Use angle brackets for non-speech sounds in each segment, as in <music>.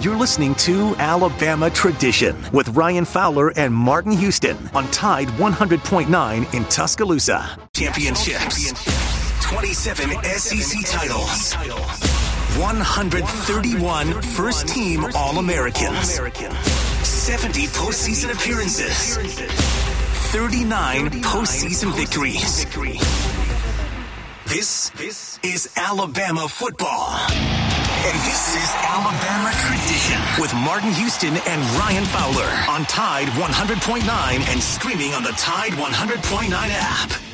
You're listening to Alabama Tradition with Ryan Fowler and Martin Houston on Tide 100.9 in Tuscaloosa. Championships, 27 SEC titles, 131 first team All Americans, 70 postseason appearances, 39 postseason victories. This is Alabama football. And this is Alabama Tradition with Martin Houston and Ryan Fowler on Tide 100.9 and streaming on the Tide 100.9 app.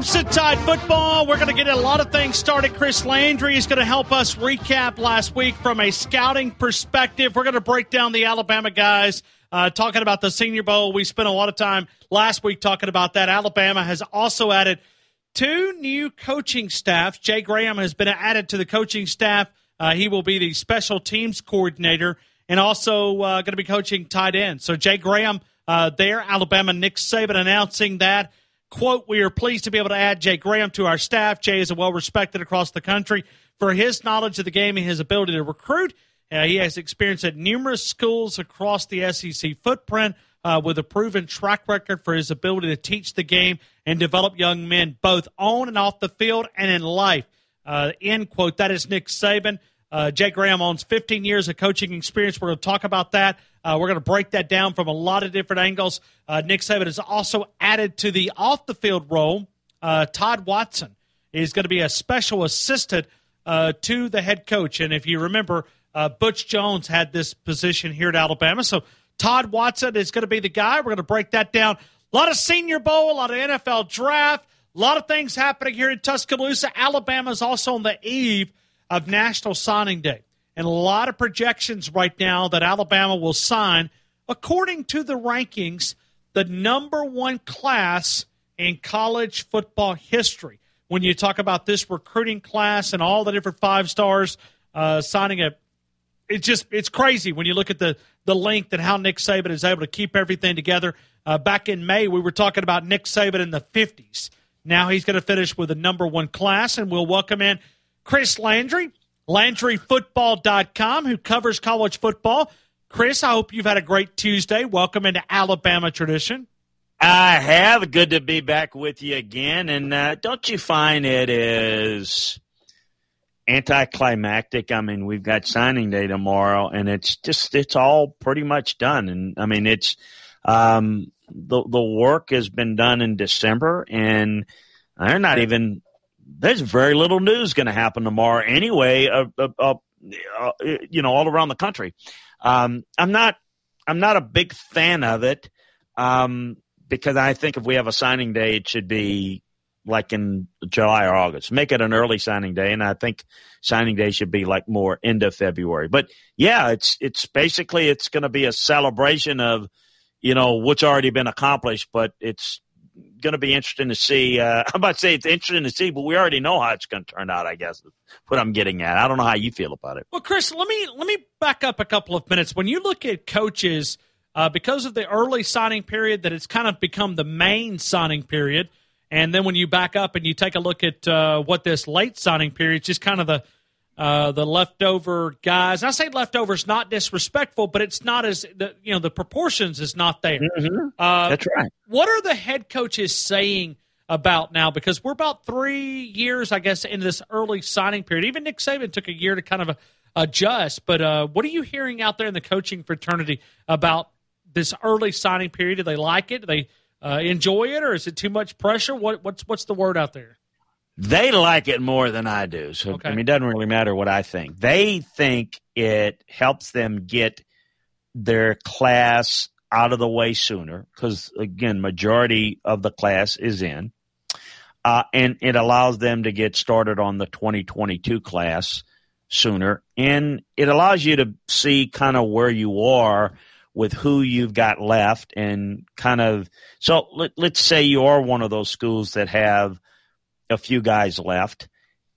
Crimson Tide football. We're going to get a lot of things started. Chris Landry is going to help us recap last week from a scouting perspective. We're going to break down the Alabama guys, uh, talking about the Senior Bowl. We spent a lot of time last week talking about that. Alabama has also added two new coaching staffs. Jay Graham has been added to the coaching staff. Uh, he will be the special teams coordinator and also uh, going to be coaching tight end. So Jay Graham uh, there, Alabama. Nick Saban announcing that. Quote, we are pleased to be able to add Jay Graham to our staff. Jay is well respected across the country for his knowledge of the game and his ability to recruit. Uh, he has experience at numerous schools across the SEC footprint uh, with a proven track record for his ability to teach the game and develop young men both on and off the field and in life. Uh, end quote. That is Nick Saban. Uh, Jay Graham owns 15 years of coaching experience. We're going to talk about that. Uh, we're going to break that down from a lot of different angles. Uh, Nick Saban is also added to the off the field role. Uh, Todd Watson is going to be a special assistant uh, to the head coach. And if you remember, uh, Butch Jones had this position here at Alabama. So Todd Watson is going to be the guy. We're going to break that down. A lot of Senior Bowl, a lot of NFL draft, a lot of things happening here in Tuscaloosa. Alabama is also on the eve of National Signing Day and a lot of projections right now that Alabama will sign, according to the rankings, the number one class in college football history. When you talk about this recruiting class and all the different five stars uh, signing a, it's just it's crazy when you look at the the length and how Nick Saban is able to keep everything together. Uh, back in May, we were talking about Nick Saban in the 50s. Now he's going to finish with a number one class, and we'll welcome in Chris Landry, LandryFootball.com, who covers college football. Chris, I hope you've had a great Tuesday. Welcome into Alabama tradition. I have. Good to be back with you again. And uh, don't you find it is anticlimactic? I mean, we've got signing day tomorrow, and it's just it's all pretty much done. And I mean, it's um, the the work has been done in December, and they're not even there's very little news going to happen tomorrow anyway. Uh, uh, uh, uh, you know, all around the country. Um, I'm not. I'm not a big fan of it um, because I think if we have a signing day, it should be like in July or August. Make it an early signing day, and I think signing day should be like more end of February. But yeah, it's it's basically it's going to be a celebration of you know what's already been accomplished, but it's going to be interesting to see. Uh, <laughs> I'm about to say it's interesting to see, but we already know how it's going to turn out. I guess what I'm getting at. I don't know how you feel about it. Well, Chris, let me let me back up a couple of minutes. When you look at coaches, uh, because of the early signing period, that it's kind of become the main signing period, and then when you back up and you take a look at uh, what this late signing period, is just kind of the uh, the leftover guys. I say leftovers not disrespectful, but it's not as the you know the proportions is not there. Mm-hmm. Uh, That's right. What are the head coaches saying about now? Because we're about three years, I guess, into this early signing period. Even Nick Saban took a year to kind of adjust. But uh, what are you hearing out there in the coaching fraternity about this early signing period? Do they like it? Do they uh, enjoy it, or is it too much pressure? What, what's what's the word out there? They like it more than I do. So okay. I mean, it doesn't really matter what I think. They think it helps them get their class out of the way sooner because again, majority of the class is in, uh, and it allows them to get started on the 2022 class sooner, and it allows you to see kind of where you are with who you've got left and kind of so let, let's say you are one of those schools that have a few guys left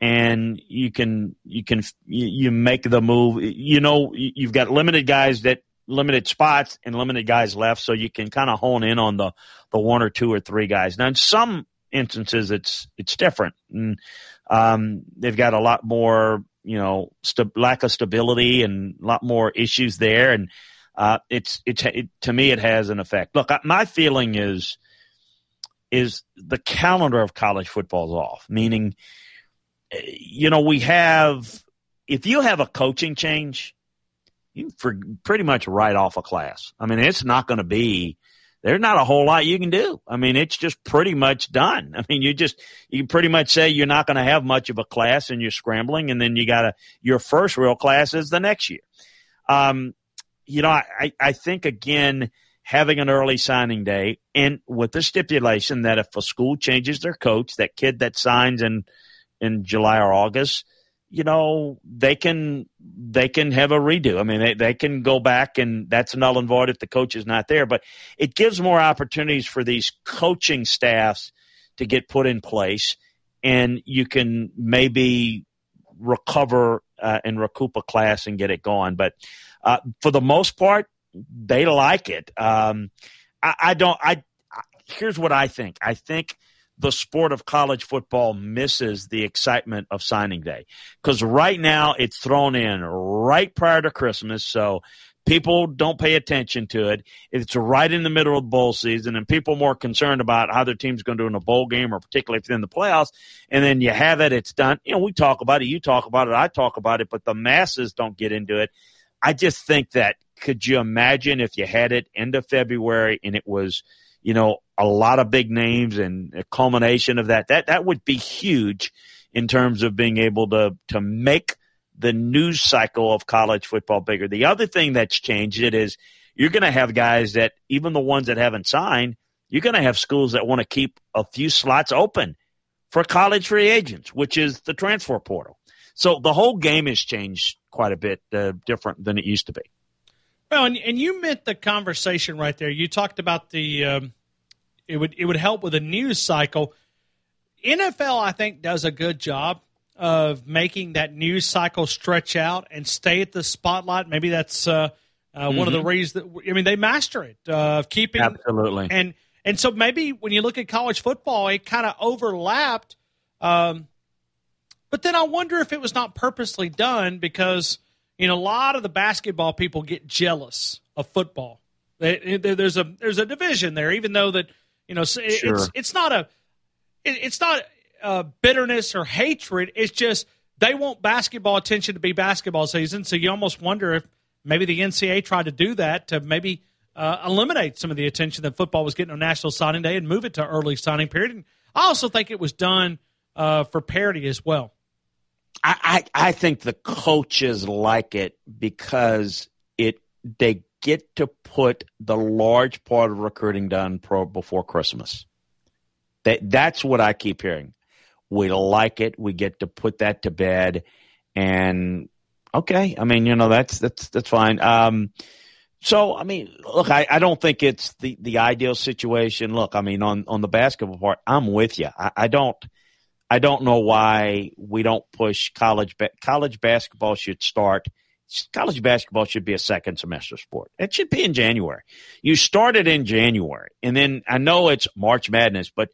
and you can you can you make the move you know you've got limited guys that limited spots and limited guys left so you can kind of hone in on the the one or two or three guys now in some instances it's it's different and um, they've got a lot more you know st- lack of stability and a lot more issues there and uh, it's it's it, to me it has an effect. Look, my feeling is is the calendar of college football is off. Meaning, you know, we have if you have a coaching change, you pretty much write off a class. I mean, it's not going to be. There's not a whole lot you can do. I mean, it's just pretty much done. <laughs> I mean, you just you pretty much say you're not going to have much of a class, and you're scrambling, and then you got to your first real class is the next year. Um, you know, I, I think again, having an early signing day and with the stipulation that if a school changes their coach, that kid that signs in in July or August, you know, they can they can have a redo. I mean, they, they can go back and that's null and void if the coach is not there. But it gives more opportunities for these coaching staffs to get put in place and you can maybe recover uh, and recoup a class and get it going. But uh, for the most part, they like it. Um, I, I, don't. I here's what I think. I think the sport of college football misses the excitement of signing day because right now it's thrown in right prior to Christmas, so people don't pay attention to it. It's right in the middle of bowl season, and people more concerned about how their team's going to do in a bowl game or particularly if they're in the playoffs. And then you have it, it's done. You know, we talk about it, you talk about it, I talk about it, but the masses don't get into it. I just think that could you imagine if you had it end of February and it was, you know, a lot of big names and a culmination of that. That that would be huge in terms of being able to to make the news cycle of college football bigger. The other thing that's changed it is you're going to have guys that even the ones that haven't signed, you're going to have schools that want to keep a few slots open for college free agents, which is the transfer portal. So the whole game has changed quite a bit uh, different than it used to be. Well, and, and you meant the conversation right there. You talked about the um, it would it would help with a news cycle. NFL, I think, does a good job of making that news cycle stretch out and stay at the spotlight. Maybe that's uh, uh, mm-hmm. one of the mm-hmm. reasons that I mean they master it uh, of keeping absolutely and and so maybe when you look at college football, it kind of overlapped. Um, but then I wonder if it was not purposely done because you know a lot of the basketball people get jealous of football. There's a there's a division there, even though that you know it's sure. it's not a it's not a bitterness or hatred. It's just they want basketball attention to be basketball season. So you almost wonder if maybe the NCAA tried to do that to maybe uh, eliminate some of the attention that football was getting on National Signing Day and move it to early signing period. And I also think it was done uh, for parity as well. I, I, I think the coaches like it because it they get to put the large part of recruiting done pro before Christmas. That that's what I keep hearing. We like it. We get to put that to bed, and okay. I mean, you know, that's that's that's fine. Um, so I mean, look, I, I don't think it's the the ideal situation. Look, I mean, on on the basketball part, I'm with you. I, I don't. I don't know why we don't push college. Ba- college basketball should start. College basketball should be a second semester sport. It should be in January. You start it in January, and then I know it's March Madness, but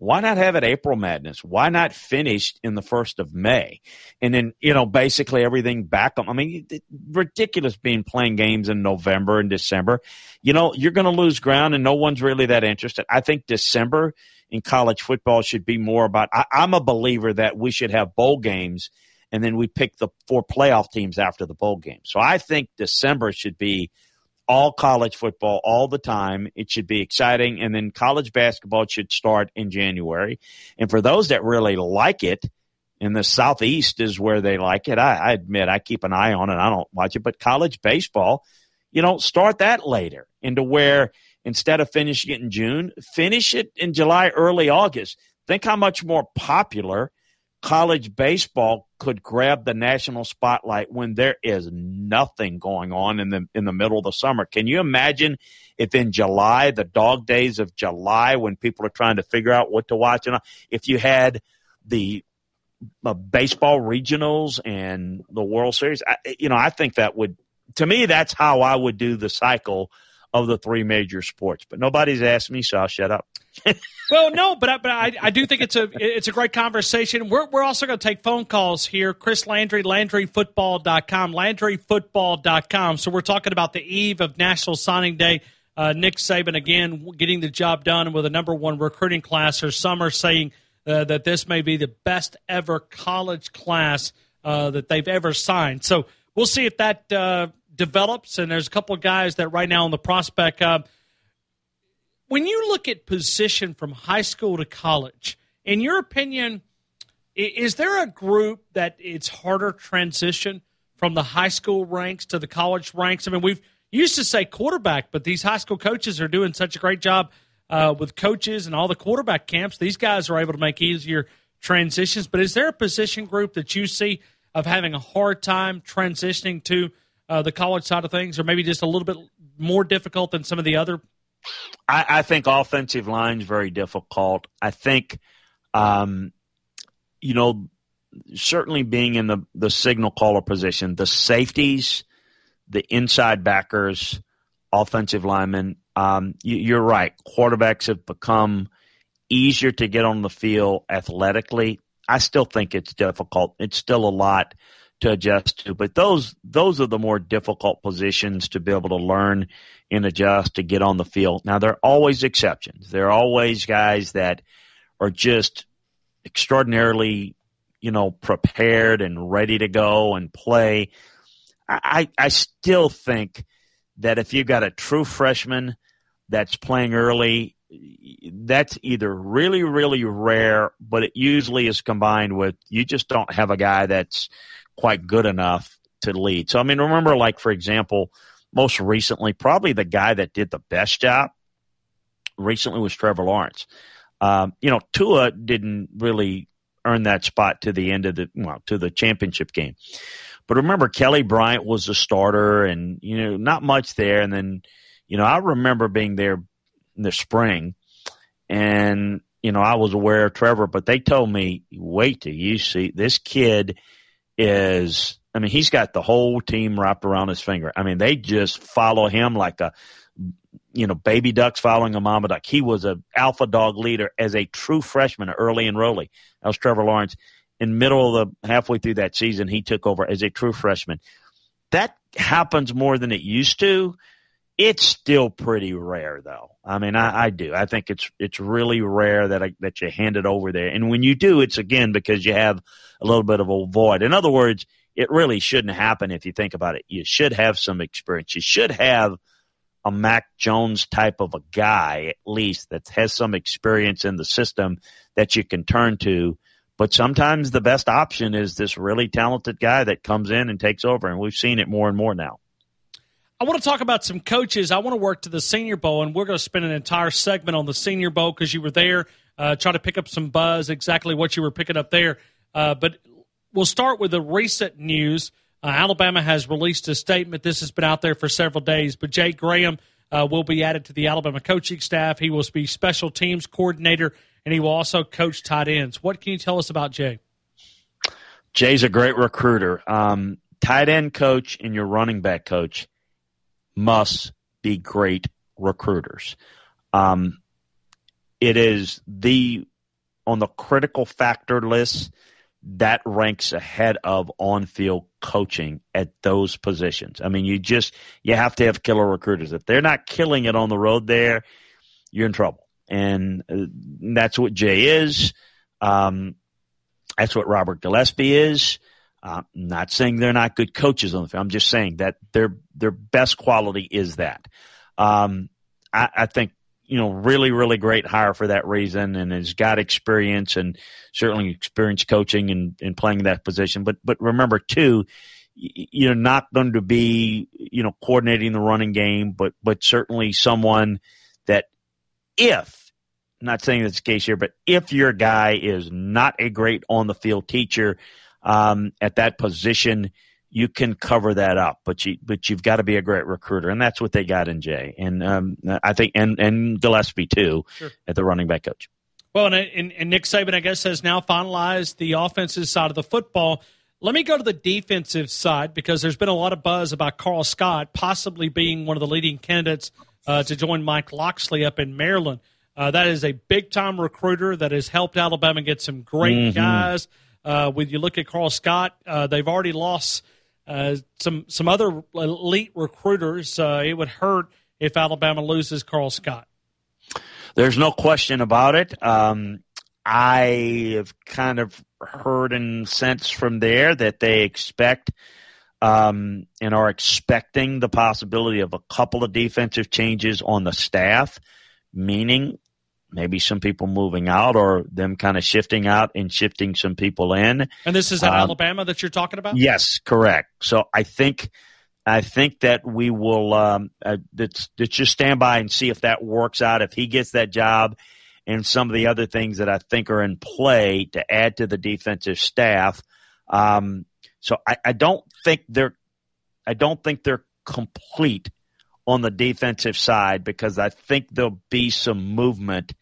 why not have it April Madness? Why not finish in the first of May, and then you know basically everything back on. I mean, ridiculous being playing games in November and December. You know you're going to lose ground, and no one's really that interested. I think December in college football should be more about. I, I'm a believer that we should have bowl games and then we pick the four playoff teams after the bowl game. So I think December should be all college football all the time. It should be exciting. And then college basketball should start in January. And for those that really like it, in the Southeast is where they like it. I, I admit I keep an eye on it. I don't watch it, but college baseball, you know, start that later into where instead of finishing it in June, finish it in July, early August. Think how much more popular college baseball could grab the national spotlight when there is nothing going on in the in the middle of the summer. Can you imagine if in July, the dog days of July, when people are trying to figure out what to watch, and if you had the uh, baseball regionals and the World Series, I, you know, I think that would, to me, that's how I would do the cycle of the three major sports. But nobody's asked me, so I'll shut up. <laughs> well, no, but I, but I, I do think it's a it's a great conversation. We're we're also going to take phone calls here. Chris Landry, LandryFootball.com, LandryFootball.com. So we're talking about the eve of National Signing Day. Uh, Nick Saban again getting the job done with a number one recruiting class. Or some are saying uh, that this may be the best ever college class uh, that they've ever signed. So we'll see if that uh, develops. And there's a couple of guys that right now on the prospect. Uh, when you look at position from high school to college, in your opinion, is there a group that it's harder transition from the high school ranks to the college ranks? I mean, we've used to say quarterback, but these high school coaches are doing such a great job uh, with coaches and all the quarterback camps. These guys are able to make easier transitions. But is there a position group that you see of having a hard time transitioning to uh, the college side of things, or maybe just a little bit more difficult than some of the other I, I think offensive line is very difficult. I think, um, you know, certainly being in the, the signal caller position, the safeties, the inside backers, offensive linemen, um, you, are right. Quarterbacks have become easier to get on the field athletically. I still think it's difficult. It's still a lot to adjust to. But those those are the more difficult positions to be able to learn and adjust to get on the field. Now there are always exceptions. There are always guys that are just extraordinarily, you know, prepared and ready to go and play. I, I still think that if you've got a true freshman that's playing early, that's either really, really rare, but it usually is combined with you just don't have a guy that's quite good enough to lead. So, I mean, remember, like, for example, most recently, probably the guy that did the best job recently was Trevor Lawrence. Um, you know, Tua didn't really earn that spot to the end of the, well, to the championship game. But remember, Kelly Bryant was the starter and, you know, not much there. And then, you know, I remember being there in the spring and, you know, I was aware of Trevor, but they told me, wait till you see this kid is I mean, he's got the whole team wrapped around his finger. I mean, they just follow him like a you know, baby ducks following a mama duck. He was an alpha dog leader as a true freshman, early Roly. That was Trevor Lawrence. In middle of the halfway through that season, he took over as a true freshman. That happens more than it used to. It's still pretty rare, though. I mean, I, I do. I think it's it's really rare that I, that you hand it over there, and when you do, it's again because you have a little bit of a void. In other words, it really shouldn't happen if you think about it. You should have some experience. You should have a Mac Jones type of a guy, at least, that has some experience in the system that you can turn to. But sometimes the best option is this really talented guy that comes in and takes over. And we've seen it more and more now. I want to talk about some coaches. I want to work to the Senior Bowl, and we're going to spend an entire segment on the Senior Bowl because you were there, uh, try to pick up some buzz, exactly what you were picking up there. Uh, but we'll start with the recent news. Uh, Alabama has released a statement. This has been out there for several days, but Jay Graham uh, will be added to the Alabama coaching staff. He will be special teams coordinator, and he will also coach tight ends. What can you tell us about Jay? Jay's a great recruiter. Um, tight end coach and your running back coach must be great recruiters. Um, it is the on the critical factor list that ranks ahead of on-field coaching at those positions. I mean, you just you have to have killer recruiters. If they're not killing it on the road there, you're in trouble. And uh, that's what Jay is. Um, that's what Robert Gillespie is. Uh, I'm not saying they're not good coaches on the field. I'm just saying that their their best quality is that. Um, I, I think you know, really, really great hire for that reason and has got experience and certainly experience coaching and, and playing that position. But, but remember too, you're not going to be, you know, coordinating the running game, but, but certainly someone that if not saying that's the case here, but if your guy is not a great on the field teacher um, at that position, you can cover that up. But you but you've got to be a great recruiter, and that's what they got in Jay, and um, I think and and Gillespie too sure. at the running back coach. Well, and, and, and Nick Saban, I guess, has now finalized the offensive side of the football. Let me go to the defensive side because there's been a lot of buzz about Karl Scott possibly being one of the leading candidates uh, to join Mike Locksley up in Maryland. Uh, that is a big time recruiter that has helped Alabama get some great mm-hmm. guys. Uh, when you look at Karl Scott, uh, they've already lost uh, some some other elite recruiters. Uh, it would hurt if Alabama loses Karl Scott. There's no question about it. Um, I have kind of heard and sensed from there that they expect um, and are expecting the possibility of a couple of defensive changes on the staff, meaning maybe some people moving out or them kind of shifting out and shifting some people in. And this is at um, Alabama that you're talking about? Yes, correct. So I think I think that we will um, uh, let's, let's just stand by and see if that works out. If he gets that job and some of the other things that I think are in play to add to the defensive staff. Um, so I, I don't think they're I don't think they're complete on the defensive side because I think there'll be some movement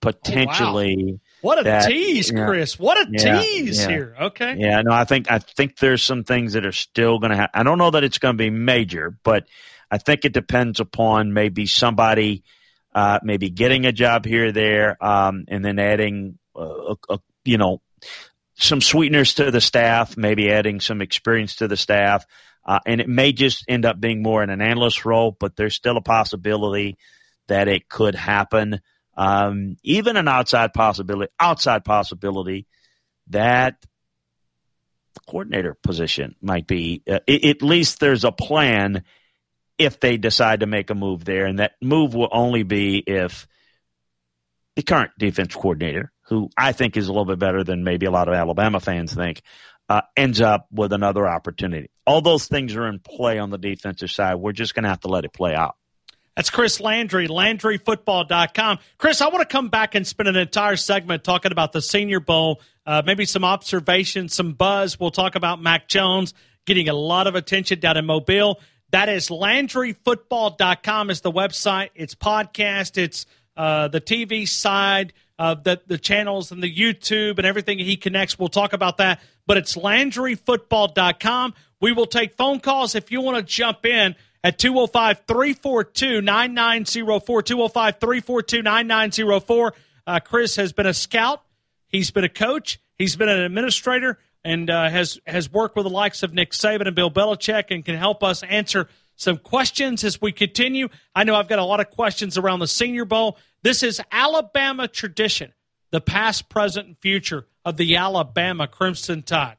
potentially. Oh, wow. What a that, tease, Chris! What a yeah, tease yeah. here. Okay. Yeah, no, I think I think there's some things that are still going to happen. I don't know that it's going to be major, but I think it depends upon maybe somebody uh, maybe getting a job here or there, um, and then adding, uh, a, a, you know, some sweeteners to the staff, maybe adding some experience to the staff. Uh, and it may just end up being more in an analyst role, but there's still a possibility that it could happen. Um, even an outside possibility, outside possibility that the coordinator position might be. Uh, at least there's a plan if they decide to make a move there, and that move will only be if the current defense coordinator, who I think is a little bit better than maybe a lot of Alabama fans think, uh, ends up with another opportunity. All those things are in play on the defensive side. We're just going to have to let it play out. That's Chris Landry, LandryFootball.com. Chris, I want to come back and spend an entire segment talking about the Senior Bowl, uh, maybe some observations, some buzz. We'll talk about Mac Jones getting a lot of attention down in Mobile. That is LandryFootball.com is the website. It's podcast. It's uh, the TV side of the, the channels and the YouTube and everything he connects. We'll talk about that. But it's LandryFootball.com. We will take phone calls if you want to jump in at 205 342 9904. 205 342 9904. Uh, Chris has been a scout, he's been a coach, he's been an administrator, and uh, has, has worked with the likes of Nick Saban and Bill Belichick and can help us answer some questions as we continue. I know I've got a lot of questions around the Senior Bowl. This is Alabama tradition, the past, present, and future of the Alabama Crimson Tide.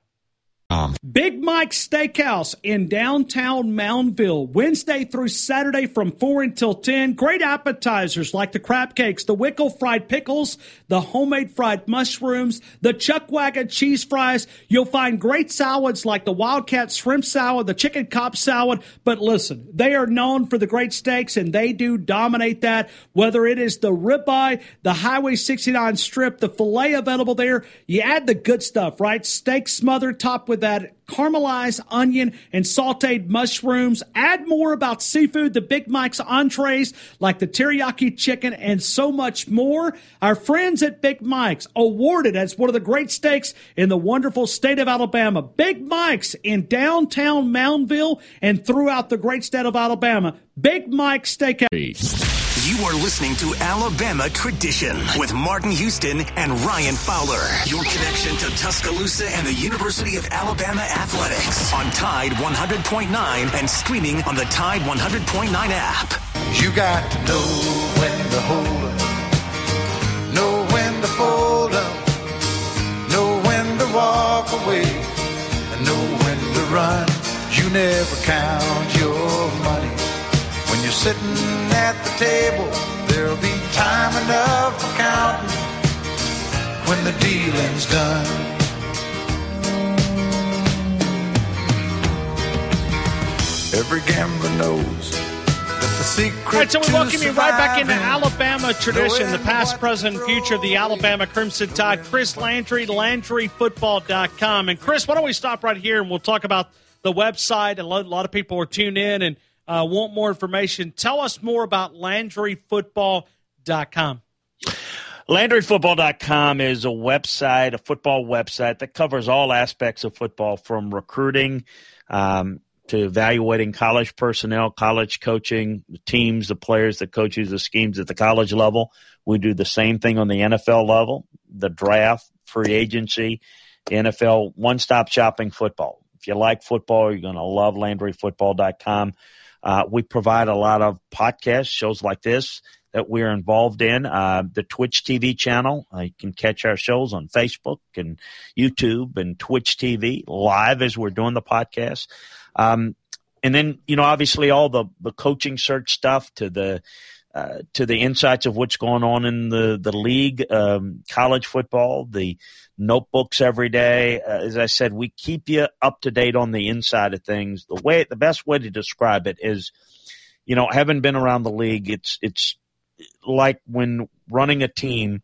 Big Mike's Steakhouse in downtown Moundville, Wednesday through Saturday from 4 until 10. Great appetizers like the crab cakes, the Wickle fried pickles, the homemade fried mushrooms, the Chuck Wagon cheese fries. You'll find great salads like the Wildcat shrimp salad, the chicken Cobb salad. But listen, they are known for the great steaks and they do dominate that. Whether it is the ribeye, the Highway 69 strip, the filet available there, you add the good stuff, right? Steak smothered topped with that caramelized onion and sauteed mushrooms. Add more about seafood, the Big Mike's entrees like the teriyaki chicken and so much more. Our friends at Big Mike's awarded as one of the great steaks in the wonderful state of Alabama. Big Mike's in downtown Moundville and throughout the great state of Alabama. Big Mike's Steakhouse. You are listening to Alabama Tradition with Martin Houston and Ryan Fowler. Your connection to Tuscaloosa and the University of Alabama athletics on Tide 100.9 and streaming on the Tide 100.9 app. You got to know when to hold up, know when to fold up, know when to walk away, and know when to run. You never count you're sitting at the table, there'll be time enough for counting when the dealing's done. Every gambler knows that The secret All right, so we welcome you right back into. Alabama tradition, the past, present, future of the Alabama Crimson Tide. Chris Landry, LandryFootball.com. And Chris, why don't we stop right here and we'll talk about the website. A lot of people are tuned in and uh, want more information. Tell us more about LandryFootball.com. LandryFootball.com is a website, a football website that covers all aspects of football from recruiting um, to evaluating college personnel, college coaching, the teams, the players, the coaches, the schemes at the college level. We do the same thing on the NFL level, the draft, free agency, NFL one stop shopping football. If you like football, you're going to love LandryFootball.com. Uh, we provide a lot of podcasts, shows like this that we're involved in. Uh, the Twitch TV channel, uh, you can catch our shows on Facebook and YouTube and Twitch TV live as we're doing the podcast. Um, and then, you know, obviously all the, the coaching search stuff to the, uh, to the insights of what's going on in the, the league, um, college football, the notebooks every day. Uh, as I said, we keep you up to date on the inside of things. The way, the best way to describe it is, you know, having been around the league, it's, it's, like when running a team,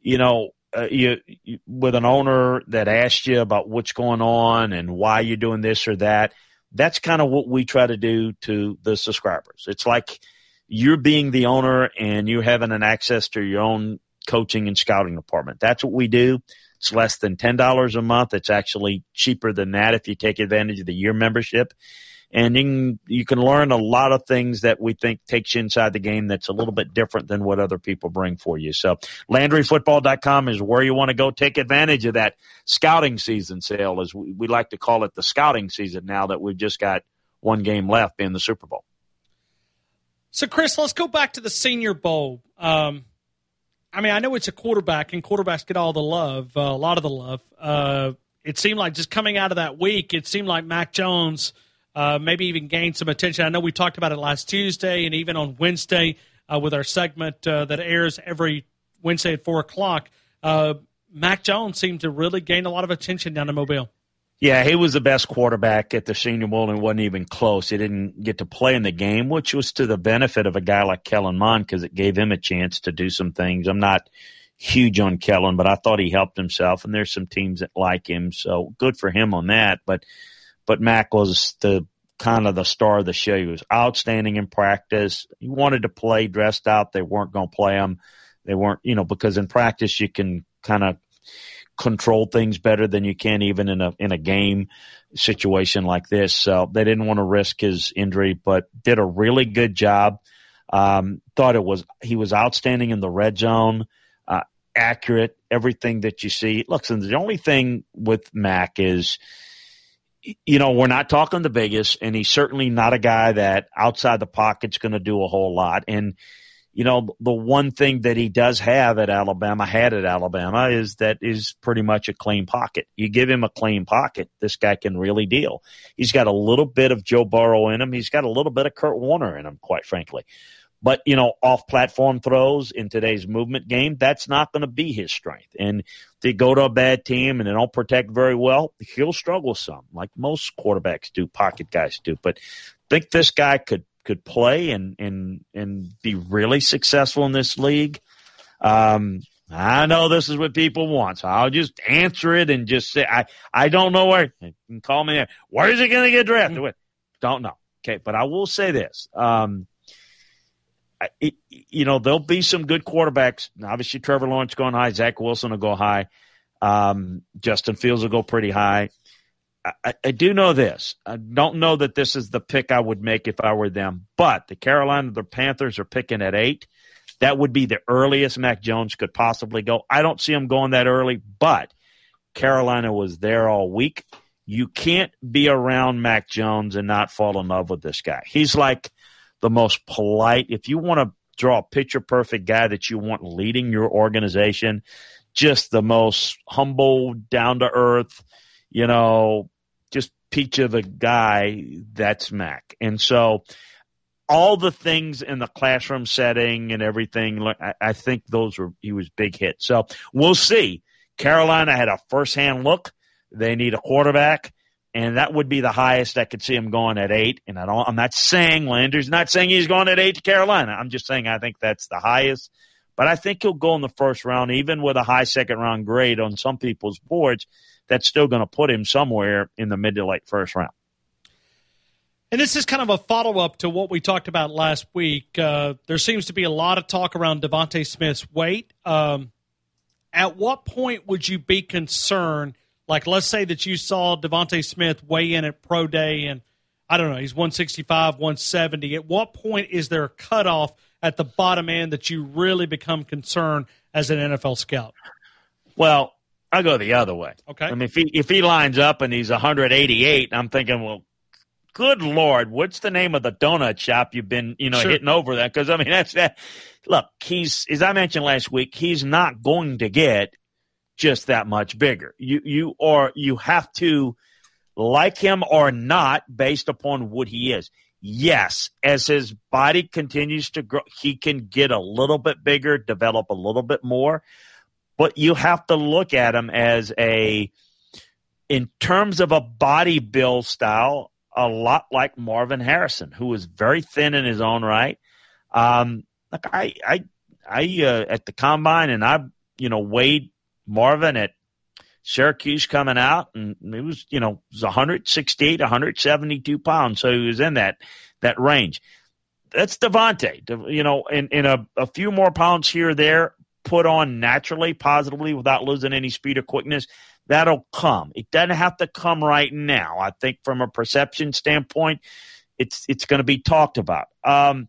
you know, uh, you, you with an owner that asks you about what's going on and why you're doing this or that. That's kind of what we try to do to the subscribers. It's like you're being the owner and you're having an access to your own coaching and scouting department. That's what we do. It's less than ten dollars a month. It's actually cheaper than that if you take advantage of the year membership and you can, you can learn a lot of things that we think takes you inside the game that's a little bit different than what other people bring for you. So LandryFootball.com is where you want to go take advantage of that scouting season sale, as we, we like to call it the scouting season now that we've just got one game left being the Super Bowl. So, Chris, let's go back to the Senior Bowl. Um, I mean, I know it's a quarterback, and quarterbacks get all the love, uh, a lot of the love. Uh, it seemed like just coming out of that week, it seemed like Mac Jones – uh, maybe even gained some attention. I know we talked about it last Tuesday and even on Wednesday uh, with our segment uh, that airs every Wednesday at 4 o'clock. Uh, Mac Jones seemed to really gain a lot of attention down in Mobile. Yeah, he was the best quarterback at the Senior Bowl and wasn't even close. He didn't get to play in the game, which was to the benefit of a guy like Kellen Mond because it gave him a chance to do some things. I'm not huge on Kellen, but I thought he helped himself, and there's some teams that like him, so good for him on that. But but Mac was the kind of the star of the show. He was outstanding in practice. He wanted to play dressed out. They weren't going to play him. They weren't, you know, because in practice you can kind of control things better than you can even in a in a game situation like this. So they didn't want to risk his injury, but did a really good job. Um, thought it was he was outstanding in the red zone, uh, accurate, everything that you see. Look, the only thing with Mac is you know, we're not talking the biggest, and he's certainly not a guy that outside the pocket's going to do a whole lot. And, you know, the one thing that he does have at Alabama, had at Alabama, is that is pretty much a clean pocket. You give him a clean pocket, this guy can really deal. He's got a little bit of Joe Burrow in him. He's got a little bit of Kurt Warner in him, quite frankly. But, you know, off platform throws in today's movement game, that's not going to be his strength. And they go to a bad team and they don't protect very well, he'll struggle some, like most quarterbacks do, pocket guys do. But think this guy could could play and and and be really successful in this league. Um, I know this is what people want, so I'll just answer it and just say I I don't know where. You can call me. There. Where is he going to get drafted? Mm-hmm. Don't know. Okay, but I will say this. Um, it, you know, there'll be some good quarterbacks. Obviously, Trevor Lawrence going high. Zach Wilson will go high. Um, Justin Fields will go pretty high. I, I, do know this. I don't know that this is the pick I would make if I were them, but the Carolina the Panthers are picking at eight. That would be the earliest Mac Jones could possibly go. I don't see him going that early, but Carolina was there all week. You can't be around Mac Jones and not fall in love with this guy. He's like the most polite. If you want to draw a picture perfect guy that you want leading your organization, just the most humble, down to earth, you know, peach of a guy, that's Mac. And so all the things in the classroom setting and everything, I, I think those were, he was big hit. So we'll see. Carolina had a first hand look. They need a quarterback and that would be the highest I could see him going at eight. And I don't, I'm not saying Landry's not saying he's going at eight to Carolina. I'm just saying I think that's the highest. But I think he'll go in the first round, even with a high second round grade on some people's boards. That's still going to put him somewhere in the mid to late first round. And this is kind of a follow up to what we talked about last week. Uh, there seems to be a lot of talk around DeVonta Smith's weight. Um, at what point would you be concerned? Like, let's say that you saw DeVonta Smith weigh in at pro day, and I don't know, he's 165, 170. At what point is there a cutoff at the bottom end that you really become concerned as an NFL scout? Well, I go the other way. Okay. I mean, if he if he lines up and he's 188, I'm thinking, well, good lord, what's the name of the donut shop you've been, you know, sure. hitting over that? Because I mean, <laughs> that's that. Look, he's as I mentioned last week, he's not going to get just that much bigger. You you are you have to like him or not based upon what he is. Yes, as his body continues to grow, he can get a little bit bigger, develop a little bit more, but you have to look at him as a in terms of a body build style, a lot like Marvin Harrison, who was very thin in his own right. Um, like I, I, I uh, at the combine, and I, you know, weighed Marvin at Syracuse coming out, and he was, you know, was 168, 172 pounds, so he was in that that range. That's DeVonta, you know, in, in a, a few more pounds here there, put on naturally, positively, without losing any speed or quickness. That'll come. It doesn't have to come right now. I think from a perception standpoint, it's it's going to be talked about. Um,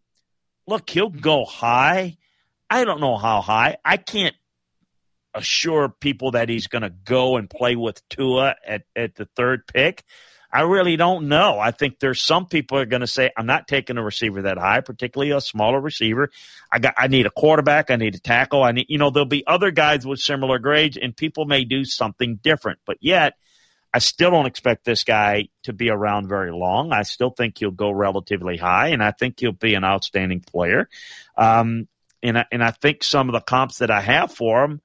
look, he'll go high. I don't know how high. I can't assure people that he's going to go and play with Tua at, at the third pick. I really don't know. I think there's some people are going to say, I'm not taking a receiver that high, particularly a smaller receiver. I got, I need a quarterback. I need a tackle. I need, you know, there'll be other guys with similar grades and people may do something different, but yet I still don't expect this guy to be around very long. I still think he'll go relatively high and I think he'll be an outstanding player. Um, and I, and I think some of the comps that I have for him,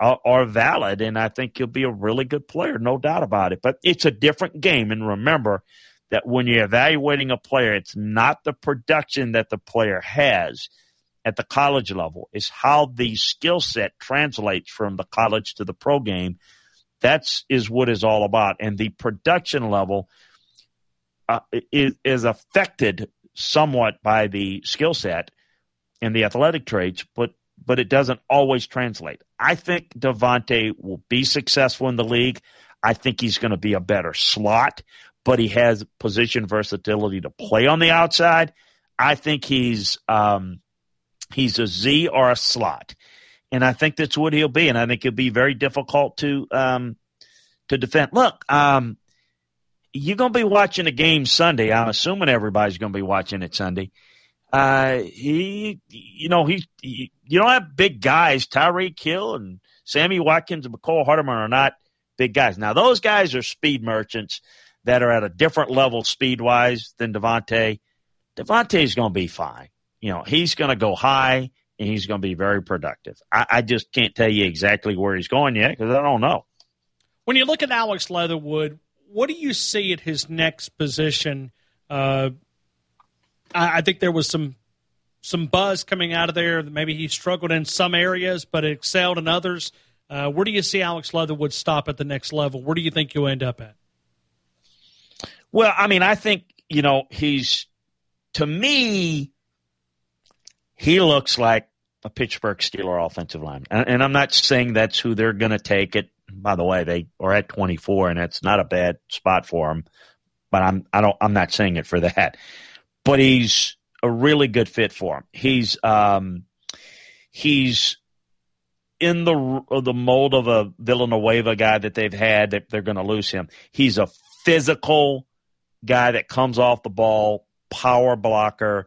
are, are valid, and I think he'll be a really good player, no doubt about it. But it's a different game, and remember that when you're evaluating a player, it's not the production that the player has at the college level; it's how the skill set translates from the college to the pro game. That's is what is all about, and the production level uh, is, is affected somewhat by the skill set and the athletic traits, but but it doesn't always translate. I think DeVonta will be successful in the league. I think he's going to be a better slot, but he has position versatility to play on the outside. I think he's um, he's a Z or a slot, and I think that's what he'll be. And I think it'll be very difficult to um, to defend. Look, um, you're going to be watching a game Sunday. I'm assuming everybody's going to be watching it Sunday. Uh, he, you know, he, he, you don't have big guys. Tyreek Hill and Sammy Watkins and Mecole Hardman are not big guys. Now, those guys are speed merchants that are at a different level speed wise than DeVonta. DeVonta is going to be fine. You know, he's going to go high and he's going to be very productive. I, I just can't tell you exactly where he's going yet because I don't know. When you look at Alex Leatherwood, what do you see at his next position? Uh, I, I think there was some some buzz coming out of there. Maybe he struggled in some areas, but excelled in others. Uh, where do you see Alex Leatherwood stop at the next level? Where do you think you'll end up at? Well, I mean, I think you know he's to me he looks like a Pittsburgh Steeler offensive lineman, and, and I'm not saying that's who they're going to take it. By the way, they are at 24, and that's not a bad spot for them. But I'm I don't I'm not saying it for that but he's a really good fit for him. He's um, he's in the the mold of a Villanueva guy that they've had that they're going to lose him. He's a physical guy that comes off the ball, power blocker.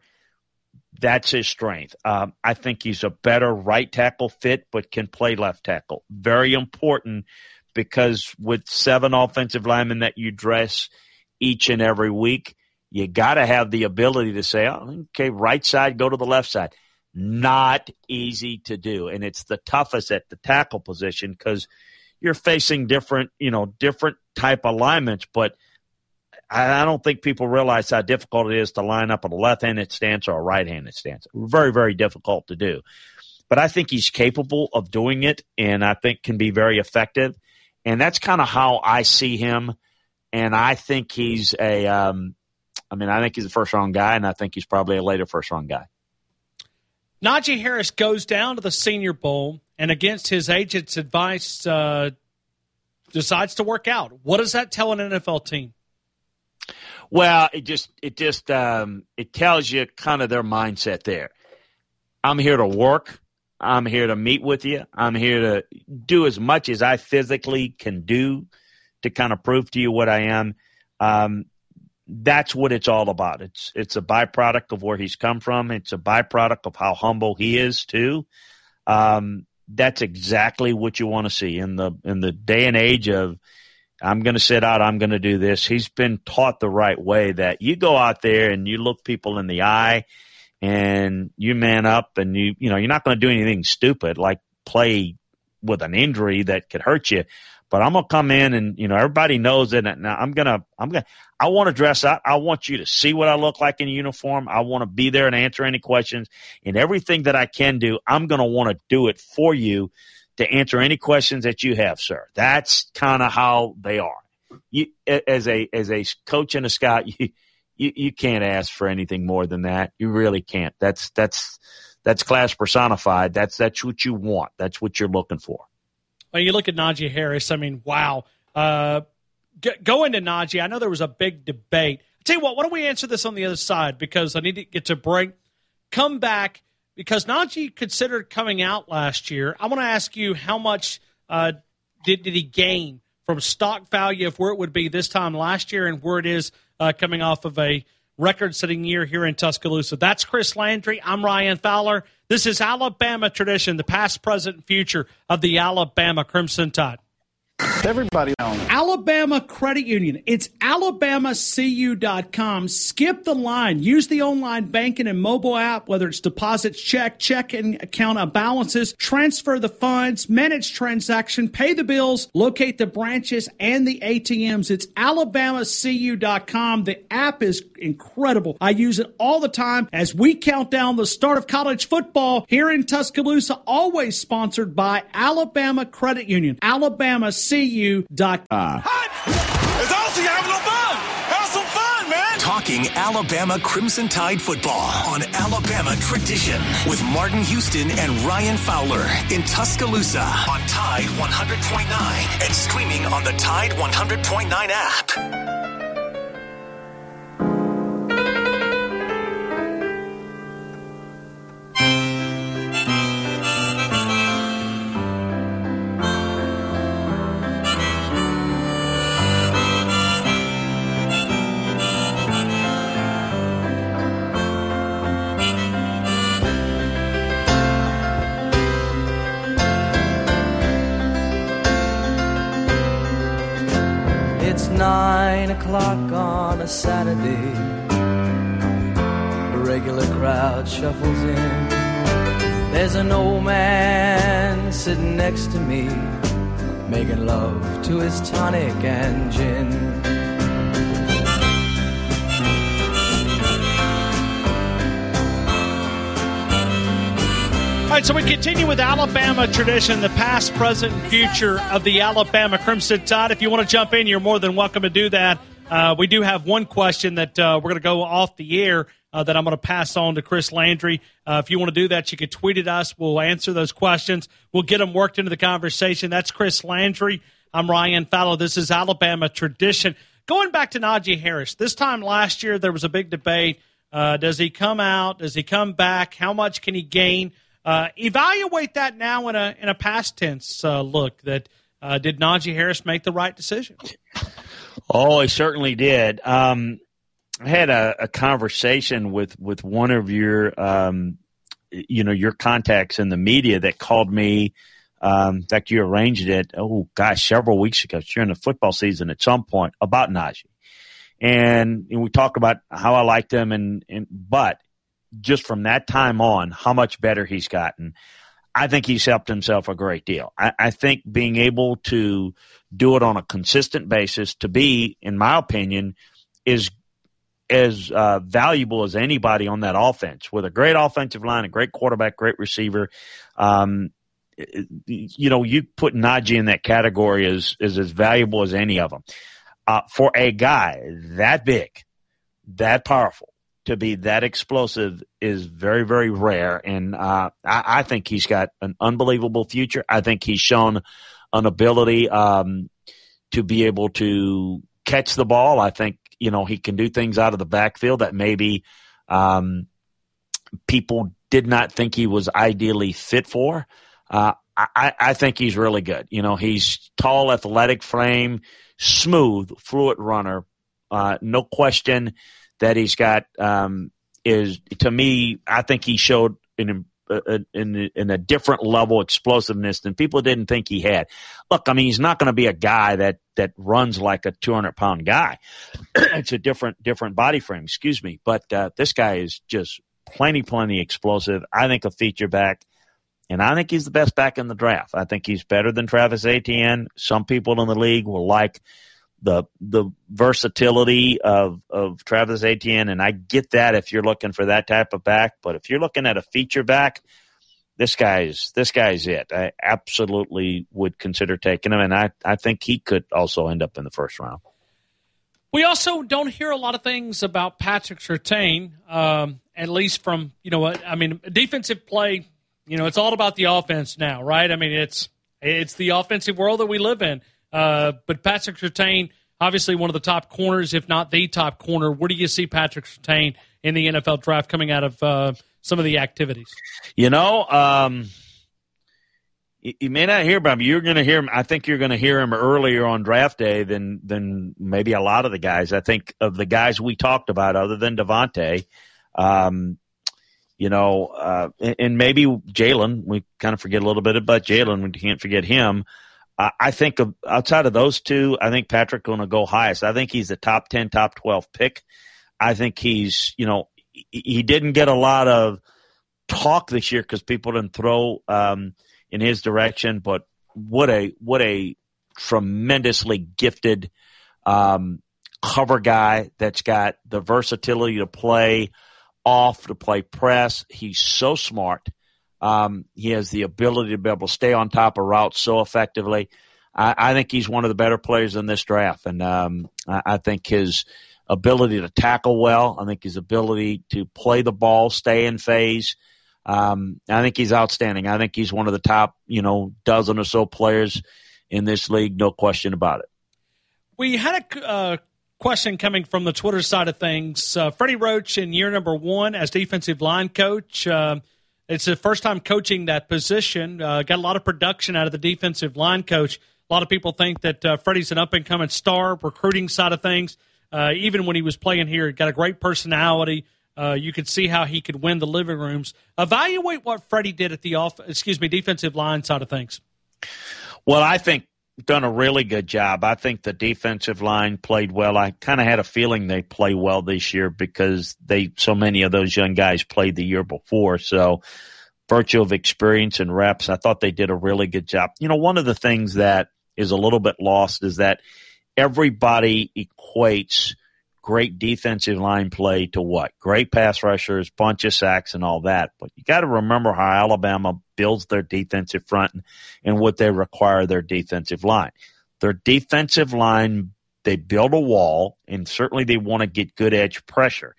That's his strength. Um, I think he's a better right tackle fit, but can play left tackle. Very important because with seven offensive linemen that you dress each and every week, you got to have the ability to say, oh, okay, right side, go to the left side. Not easy to do. And it's the toughest at the tackle position because you're facing different, you know, different type alignments, but I don't think people realize how difficult it is to line up a left-handed stance or a right-handed stance. Very, very difficult to do. But I think he's capable of doing it, and I think can be very effective. And that's kind of how I see him. And I think he's a, um, I mean, I think he's a first round guy, and I think he's probably a later first round guy. Najee Harris goes down to the Senior Bowl and against his agent's advice uh, decides to work out. What does that tell an NFL team? Well, it just it just um, it tells you kind of their mindset there. I'm here to work. I'm here to meet with you. I'm here to do as much as I physically can do to kind of prove to you what I am. Um, that's what it's all about. It's it's a byproduct of where he's come from. It's a byproduct of how humble he is too. Um, that's exactly what you want to see in the in the day and age of I'm going to sit out. I'm going to do this. He's been taught the right way that you go out there and you look people in the eye and you man up and you you know you're not going to do anything stupid like play with an injury that could hurt you but I'm gonna come in and you know everybody knows it. Now I'm gonna I'm gonna I want to dress up. I want you to see what I look like in uniform. I want to be there and answer any questions and everything that I can do. I'm gonna want to do it for you to answer any questions that you have, sir. That's kind of how they are. You as a as a coach and a scout, <laughs> you, you you can't ask for anything more than that. You really can't. That's that's that's class personified. That's that's what you want. That's what you're looking for. You look at Najee Harris, I mean, wow. Uh, g- going to Najee, I know there was a big debate. I tell you what, why don't we answer this on the other side because I need to get to break. Come back because Najee considered coming out last year. I want to ask you how much uh, did did he gain from stock value of where it would be this time last year and where it is uh, coming off of a record setting year here in Tuscaloosa. That's Chris Landry. I'm Ryan Fowler. This is Alabama tradition, the past, present, and future of the Alabama Crimson Tide. Everybody on Alabama Credit Union. It's alabamacu.com. Skip the line. Use the online banking and mobile app, whether it's deposits, check, checking account balances, transfer the funds, manage transaction, pay the bills, locate the branches and the ATMs. It's alabamacu.com. The app is incredible. I use it all the time as we count down the start of college football here in Tuscaloosa, always sponsored by Alabama Credit Union. Alabama cu.com. Ah. It's awesome. You're having no fun. Have some fun, man. Talking Alabama Crimson Tide football on Alabama Tradition with Martin Houston and Ryan Fowler in Tuscaloosa on Tide 100.9 and streaming on the Tide 100.9 app. Saturday. A regular crowd shuffles in. There's an old man sitting next to me, making love to his tonic and gin. All right, so we continue with Alabama tradition, the past, present, and future of the Alabama Crimson Tide. If you want to jump in, you're more than welcome to do that. Uh, we do have one question that uh, we're going to go off the air uh, that I'm going to pass on to Chris Landry. Uh, if you want to do that, you can tweet at us. We'll answer those questions. We'll get them worked into the conversation. That's Chris Landry. I'm Ryan Fowler. This is Alabama tradition. Going back to Najee Harris, this time last year there was a big debate. Uh, does he come out? Does he come back? How much can he gain? Uh, evaluate that now in a in a past tense look. That did Najee Harris make the right decision? <laughs> Oh, I certainly did. Um, I had a, a, conversation with with one of your um, you know your contacts in the media that called me. Um, in fact, you arranged it. Oh gosh, several weeks ago during the football season at some point about Najee, and, and we talked about how I liked him, and, and but just from that time on, how much better he's gotten. I think he's helped himself a great deal. I, I, think being able to do it on a consistent basis, to be, in my opinion, is as uh, valuable as anybody on that offense with a great offensive line, a great quarterback, great receiver. Um, you know, you put Najee in that category as is as valuable as any of them. Uh, for a guy that big, that powerful, to be that explosive is very, very rare. And uh, I, I, think he's got an unbelievable future. I think he's shown an ability um, to be able to catch the ball. I think, you know, he can do things out of the backfield that maybe um, people did not think he was ideally fit for. Uh, I, I think he's really good. You know, he's tall, athletic frame, smooth, fluid runner. Uh, no question that he's got um, is to me. I think he showed an in, in a different level explosiveness than people didn't think he had. Look, I mean, he's not going to be a guy that that runs like a 200 pound guy. <clears throat> it's a different different body frame. Excuse me, but uh, this guy is just plenty plenty explosive. I think a feature back. And I think he's the best back in the draft. I think he's better than Travis Etienne. Some people in the league will like the the versatility of of Travis Etienne, and I get that if you're looking for that type of back. But if you're looking at a feature back, this guy's this guy's it. I absolutely would consider taking him, and I I think he could also end up in the first round. We also don't hear a lot of things about Patrick Surtain, um, at least from you know I mean. Defensive play, you know, it's all about the offense now, right? I mean, it's it's the offensive world that we live in. Uh, but Patrick Surtain, obviously one of the top corners, if not the top corner. Where do you see Patrick Surtain in the NFL draft coming out of uh, some of the activities? You know, um, you, may not hear about him. You're going to hear him. I think you're going to hear him earlier on draft day than than maybe a lot of the guys. I think of the guys we talked about, other than DeVonta. Um, you know, uh, and maybe Jaylen. We kind of forget a little bit about Jaylen. We can't forget him. I think outside of those two, I think Patrick going to go highest. I think he's a top 10, top 12 pick. I think he's, you know, he didn't get a lot of talk this year because people didn't throw um, in his direction, but what a, what a tremendously gifted um, cover guy that's got the versatility to play off, to play press. He's so smart. Um, he has the ability to be able to stay on top of routes so effectively. I, I think he's one of the better players in this draft, and um, I, I think his ability to tackle well. I think his ability to play the ball, stay in phase. Um, I think he's outstanding. I think he's one of the top, you know, dozen or so players in this league. No question about it. We had a uh, question coming from the Twitter side of things. Uh, Freddie Roach in year number one as defensive line coach. Uh, it's the first time coaching that position. Uh, got a lot of production out of the defensive line coach. A lot of people think that uh, Freddie's an up and coming star, recruiting side of things. Uh, even when he was playing here, he got a great personality. Uh, you could see how he could win the living rooms. Evaluate what Freddie did at the off, excuse me, defensive line side of things. Well, I think done a really good job. I think the defensive line played well. I kind of had a feeling they play well this year because they so many of those young guys played the year before. So, virtue of experience and reps, I thought they did a really good job. You know, one of the things that is a little bit lost is that everybody equates great defensive line play to what? Great pass rushers, bunch of sacks, and all that. But you got to remember how Alabama builds their defensive front and what they require their defensive line. Their defensive line, they build a wall, and certainly they want to get good edge pressure.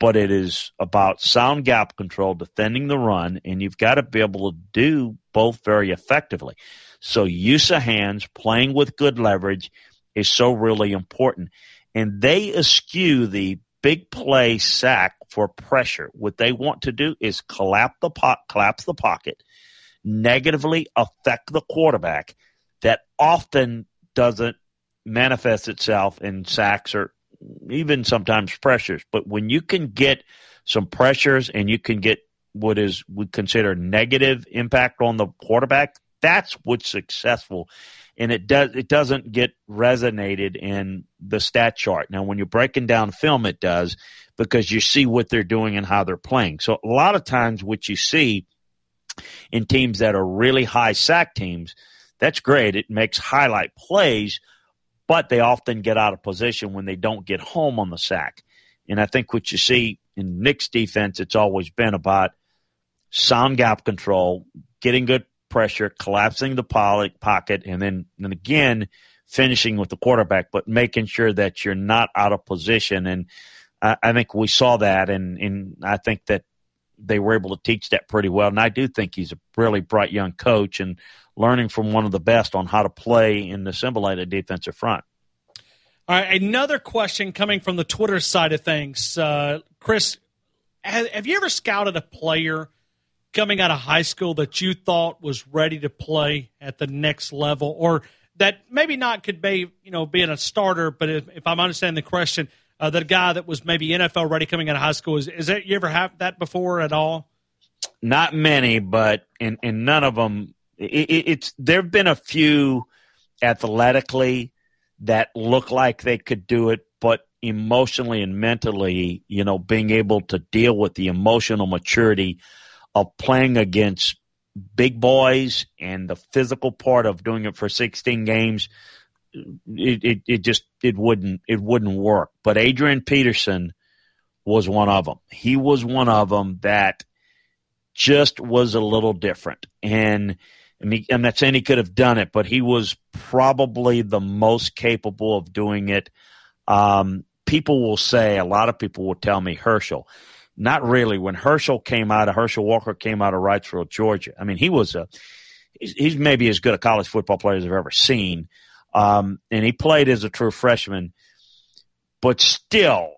But it is about sound gap control, defending the run, and you've got to be able to do both very effectively. So, use of hands, playing with good leverage is so really important and they eschew the big play sack for pressure. What they want to do is collapse the po- collapse the pocket, negatively affect the quarterback. That often doesn't manifest itself in sacks or even sometimes pressures. But when you can get some pressures and you can get what is we consider negative impact on the quarterback, that's what's successful and it does it doesn't get resonated in the stat chart. Now, when you're breaking down film, it does because you see what they're doing and how they're playing. So a lot of times, what you see in teams that are really high sack teams, that's great. It makes highlight plays, but they often get out of position when they don't get home on the sack. And I think what you see in Nick's defense, it's always been about sound gap control, getting good pressure, collapsing the pocket, and then and again finishing with the quarterback, but making sure that you're not out of position. And I, I think we saw that, and and I think that they were able to teach that pretty well. And I do think he's a really bright young coach and learning from one of the best on how to play in the simulated defensive front. All right, another question coming from the Twitter side of things. Uh, Chris, have, have you ever scouted a player coming out of high school that you thought was ready to play at the next level, or that maybe not could be, you know, being a starter, but if, if I'm understanding the question, uh, that guy that was maybe NFL ready coming out of high school is is that you ever have that before at all? Not many, but in in none of them. It, it, it's there've been a few athletically that look like they could do it, but emotionally and mentally, you know, being able to deal with the emotional maturity of playing against big boys and the physical part of doing it for 16 games it, it, it just it wouldn't it wouldn't work. But Adrian Peterson was one of them. He was one of them that just was a little different. And I mean, I'm not saying he could have done it, but he was probably the most capable of doing it. Um, people will say, a lot of people will tell me Herschel. Not really. When Herschel came out of Herschel Walker came out of Wrightsville, Georgia. I mean, he was a he's, maybe as good a college football player as I've ever seen. Um, and he played as a true freshman, but still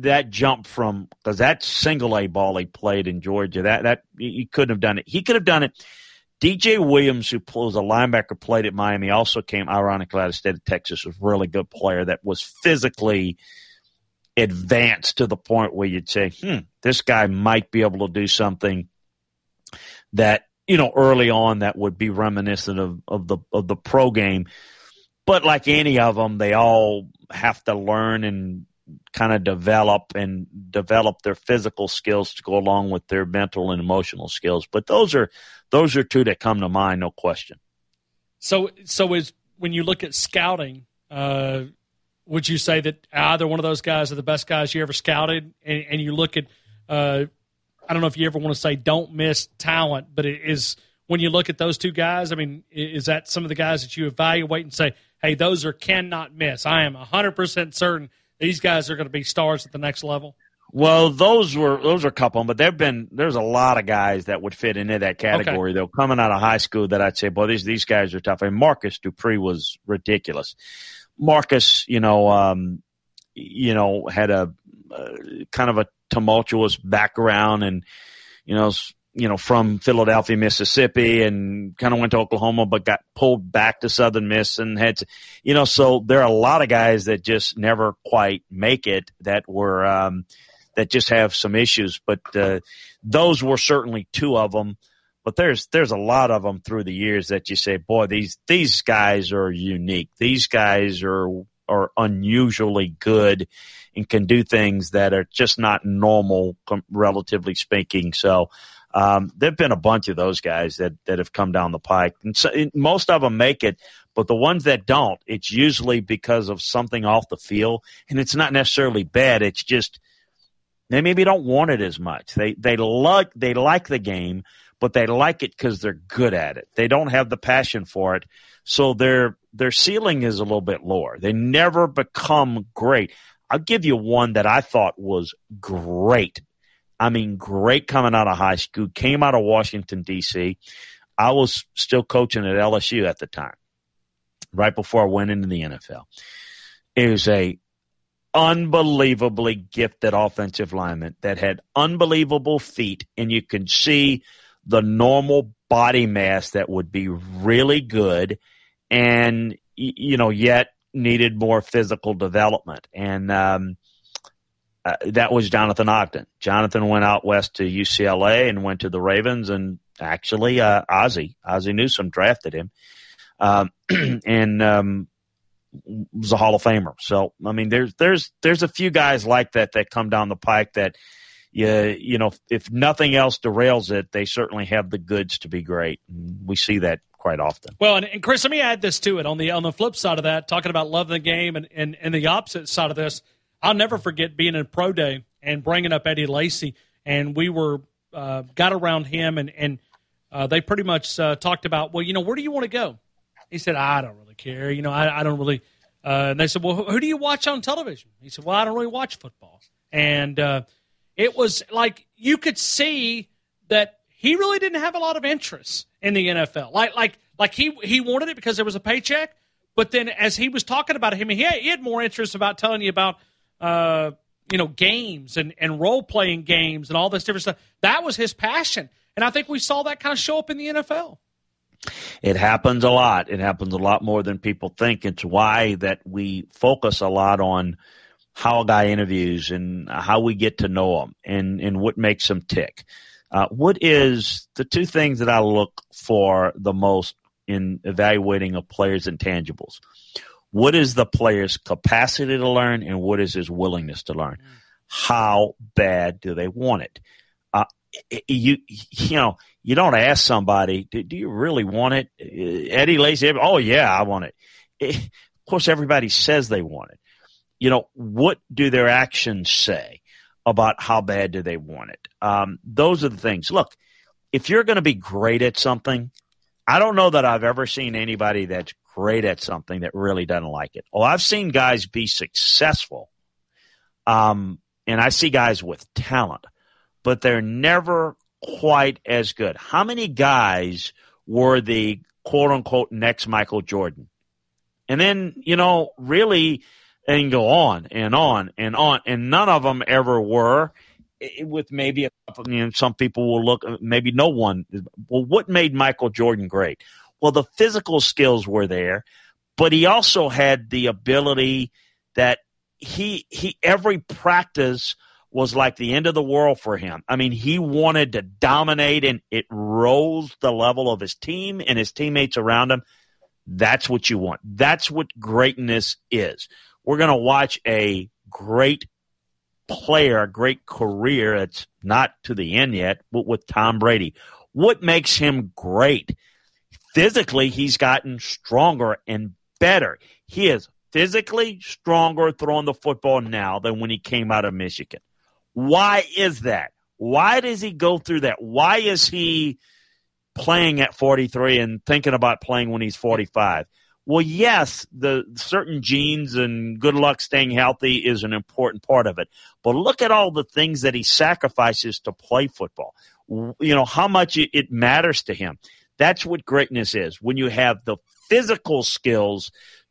that jump from because that single A ball he played in Georgia that that he couldn't have done it. He could have done it. DJ Williams, who was a linebacker, played at Miami, also came ironically out of state of Texas, was a really good player that was physically advanced to the point where you'd say, hmm, this guy might be able to do something that, you know, early on that would be reminiscent of, of the of the pro game. But like any of them, they all have to learn and kind of develop and develop their physical skills to go along with their mental and emotional skills. But those are those are two that come to mind, no question. So, so is when you look at scouting, uh, would you say that either one of those guys are the best guys you ever scouted? And, and you look at, uh, I don't know if you ever want to say don't miss talent, but it is when you look at those two guys. I mean, is that some of the guys that you evaluate and say, hey, those are cannot miss. I am 100% certain these guys are going to be stars at the next level. Well, those were those are a couple, but there've been there's a lot of guys that would fit into that category okay. though. Coming out of high school, that I'd say, boy, these these guys are tough. And Marcus Dupree was ridiculous. Marcus, you know, um, you know, had a uh, kind of a tumultuous background, and you know, you know, from Philadelphia, Mississippi, and kind of went to Oklahoma, but got pulled back to Southern Miss and had to, you know, so there are a lot of guys that just never quite make it that were, um, that just have some issues. But uh, those were certainly two of them. But there's there's a lot of them through the years that you say, boy, these these guys are unique. These guys are are unusually good and can do things that are just not normal, relatively speaking. So um, there've been a bunch of those guys that that have come down the pike, and so, most of them make it. But the ones that don't, it's usually because of something off the field, and it's not necessarily bad. It's just they maybe don't want it as much. They they like they like the game, but they like it because they're good at it. They don't have the passion for it, so their their ceiling is a little bit lower. They never become great. I'll give you one that I thought was great I mean, great coming out of high school, came out of Washington, D.C. I was still coaching at LSU at the time, right before I went into the NFL. It was a unbelievably gifted offensive lineman that had unbelievable feet, and you could see the normal body mass that would be really good, and you know, yet needed more physical development. And um, uh, that was Jonathan Ogden. Jonathan went out west to UCLA and went to the Ravens, and actually, uh, Ozzie Ozzie Newsome drafted him, um, <clears throat> and um, was a Hall of Famer. So, I mean, there's there's there's a few guys like that that come down the pike that you you know if nothing else derails it, they certainly have the goods to be great. we see that quite often. Well, and, and, Chris, let me add this to it. On the on the flip side of that, talking about loving the game, and, and, and the opposite side of this, I'll never forget being in pro day and bringing up Eddie Lacy, and we were uh, got around him, and and uh, they pretty much uh, talked about, well, you know, where do you want to go? He said, I don't really care. You know, I, I don't really. Uh, and they said, well, who, who, do you watch on television? He said, well, I don't really watch football. And uh, it was like you could see that he really didn't have a lot of interest in the NFL. Like, like, like he he wanted it because there was a paycheck. But then, as he was talking about him, he had, he had more interest about telling you about, uh, you know, games and, and role playing games and all this different stuff. That was his passion, and I think we saw that kind of show up in the NFL. It happens a lot. It happens a lot more than people think. It's why that we focus a lot on how a guy interviews and how we get to know him and, and what makes him tick. Uh, what is the two things that I look for the most in evaluating a player's intangibles? What is the player's capacity to learn and what is his willingness to learn? How bad do they want it? Uh, you you know you don't ask somebody, do, do you really want it? Eddie Lacy, oh yeah, I want it. it. Of course, everybody says they want it. You know, what do their actions say about how bad do they want it? Um, those are the things. Look, if you're going to be great at something, I don't know that I've ever seen anybody that's great at something that really doesn't like it. Well, I've seen guys be successful, um, and I see guys with talent, but they're never quite as good. How many guys were the quote unquote next Michael Jordan? And then, you know, really, and go on and on and on. And none of them ever were. With maybe a couple, you know, some people will look, uh, maybe no one. Well, what made Michael Jordan great? Well, the physical skills were there, but he also had the ability that he, he, every practice was like the end of the world for him. I mean, he wanted to dominate and it rose the level of his team and his teammates around him. That's what you want. That's what greatness is. We're going to watch a great player, a great career. It's not to the end yet, but with Tom Brady. What makes him great? Physically, he's gotten stronger and better. He is physically stronger throwing the football now than when he came out of Michigan. Why is that? Why does he go through that? Why is he playing at 43 and thinking about playing when he's 45? Well, yes, the certain genes and good luck staying healthy is an important part of it. But look at all the things that he sacrifices to play football. You know, how much it matters to him. That's what greatness is. When you have the physical skills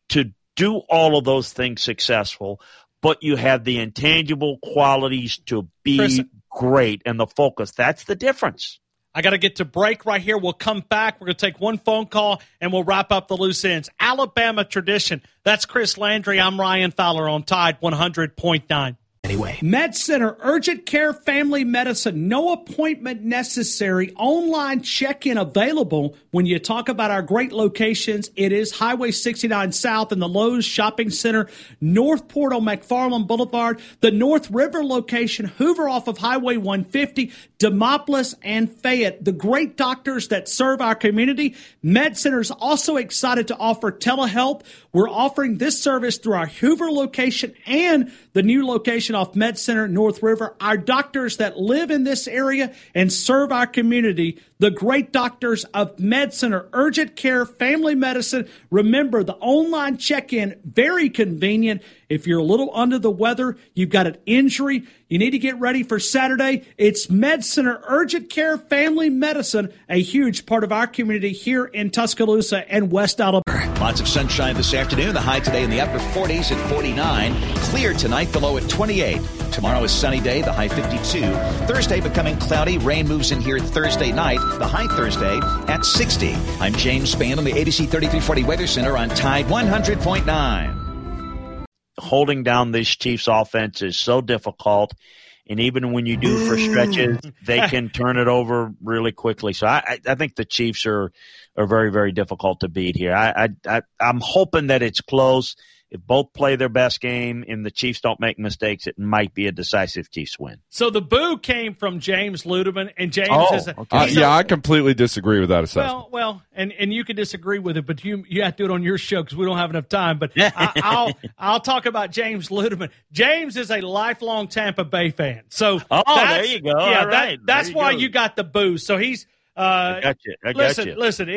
to do all of those things successful, but you have the intangible qualities to be Chris, great and the focus. That's the difference. I got to get to break right here. We'll come back. We're going to take one phone call and we'll wrap up the loose ends. Alabama tradition. That's Chris Landry. I'm Ryan Fowler on Tide 100.9 anyway. Med Center Urgent Care Family Medicine. No appointment necessary. Online check in available. When you talk about our great locations, it is Highway 69 South in the Lowe's Shopping Center, Northport on McFarland Boulevard, the North River location, Hoover off of Highway 150, Demopolis, and Fayette. The great doctors that serve our community. Med Center is also excited to offer telehealth. We're offering this service through our Hoover location and the new location off Med Center North River. Our doctors that live in this area and serve our community, the great doctors of Med Center Urgent Care Family Medicine. Remember the online check-in, very convenient. If you're a little under the weather, you've got an injury, you need to get ready for Saturday. It's Med Center Urgent Care Family Medicine, a huge part of our community here in Tuscaloosa and West Alabama. Lots of sunshine this afternoon. The high today in the upper 40s at 49. Clear tonight, the low at 28. Tomorrow is sunny day, the high 52. Thursday becoming cloudy. Rain moves in here Thursday night, the high Thursday at 60. I'm James Spann on the ABC 3340 Weather Center on Tide 100.9 holding down this Chiefs offense is so difficult. And even when you do for stretches, they <laughs> can turn it over really quickly. So I, I think the Chiefs are, are very, very difficult to beat here. I, I, I, am hoping that it's close. If both play their best game and the Chiefs don't make mistakes, it might be a decisive Chiefs win. So the boo came from James Ludeman, and James Oh, is a, okay. Uh, yeah, I completely disagree with that assessment. Well, well, and, and you can disagree with it, but you you have to do it on your show because we don't have enough time. But I, <laughs> I'll I'll talk about James Ludeman. James is a lifelong Tampa Bay fan, so Oh, that's- there you go. Yeah, All that- right. that's There you why go. you got the boo. So he's uh, I got you. I got listen, you. listen. It,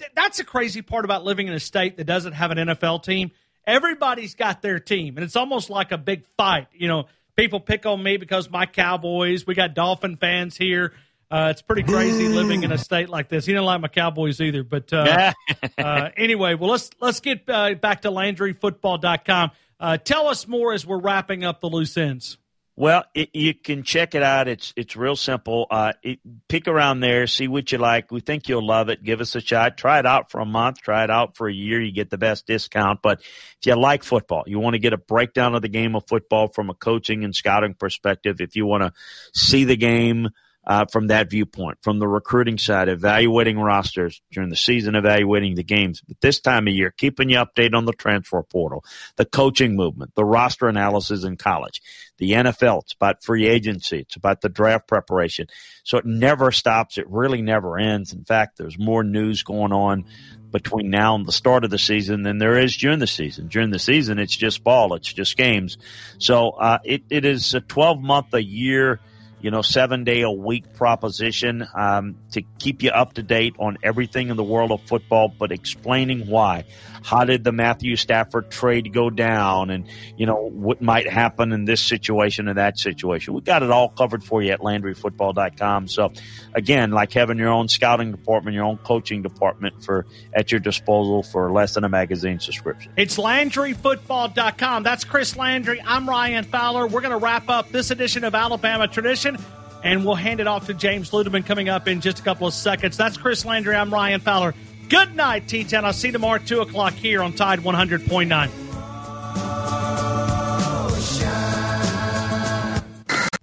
it, that's the crazy part about living in a state that doesn't have an NFL team. Everybody's got their team, and it's almost like a big fight. You know, people pick on me because my Cowboys. We got Dolphin fans here. Uh, it's pretty crazy living in a state like this. He didn't like my Cowboys either, but uh, <laughs> uh, anyway, well let's let's get uh, back to LandryFootball.com. Uh, tell us more as we're wrapping up the loose ends. Well, it, you can check it out. It's it's real simple. Uh, it, pick around there, see what you like. We think you'll love it. Give us a shot. Try it out for a month. Try it out for a year. You get the best discount. But if you like football, you want to get a breakdown of the game of football from a coaching and scouting perspective. If you want to see the game uh, from that viewpoint, from the recruiting side, evaluating rosters during the season, evaluating the games. But this time of year, keeping you updated on the transfer portal, the coaching movement, the roster analysis in college, the NFL. It's about free agency. It's about the draft preparation. So it never stops. It really never ends. In fact, there's more news going on between now and the start of the season than there is during the season. During the season, it's just ball. It's just games. So uh, it, it is a 12 month a year you know, seven day a week proposition um, to keep you up to date on everything in the world of football, but explaining why. How did the Matthew Stafford trade go down, and you know what might happen in this situation and that situation? We got it all covered for you at LandryFootball.com. So, again, like having your own scouting department, your own coaching department for at your disposal for less than a magazine subscription. It's LandryFootball.com. That's Chris Landry. I'm Ryan Fowler. We're going to wrap up this edition of Alabama Tradition, and we'll hand it off to James Ludeman coming up in just a couple of seconds. That's Chris Landry. I'm Ryan Fowler. Good night, T10. I'll see you tomorrow 2 o'clock here on Tide 100.9.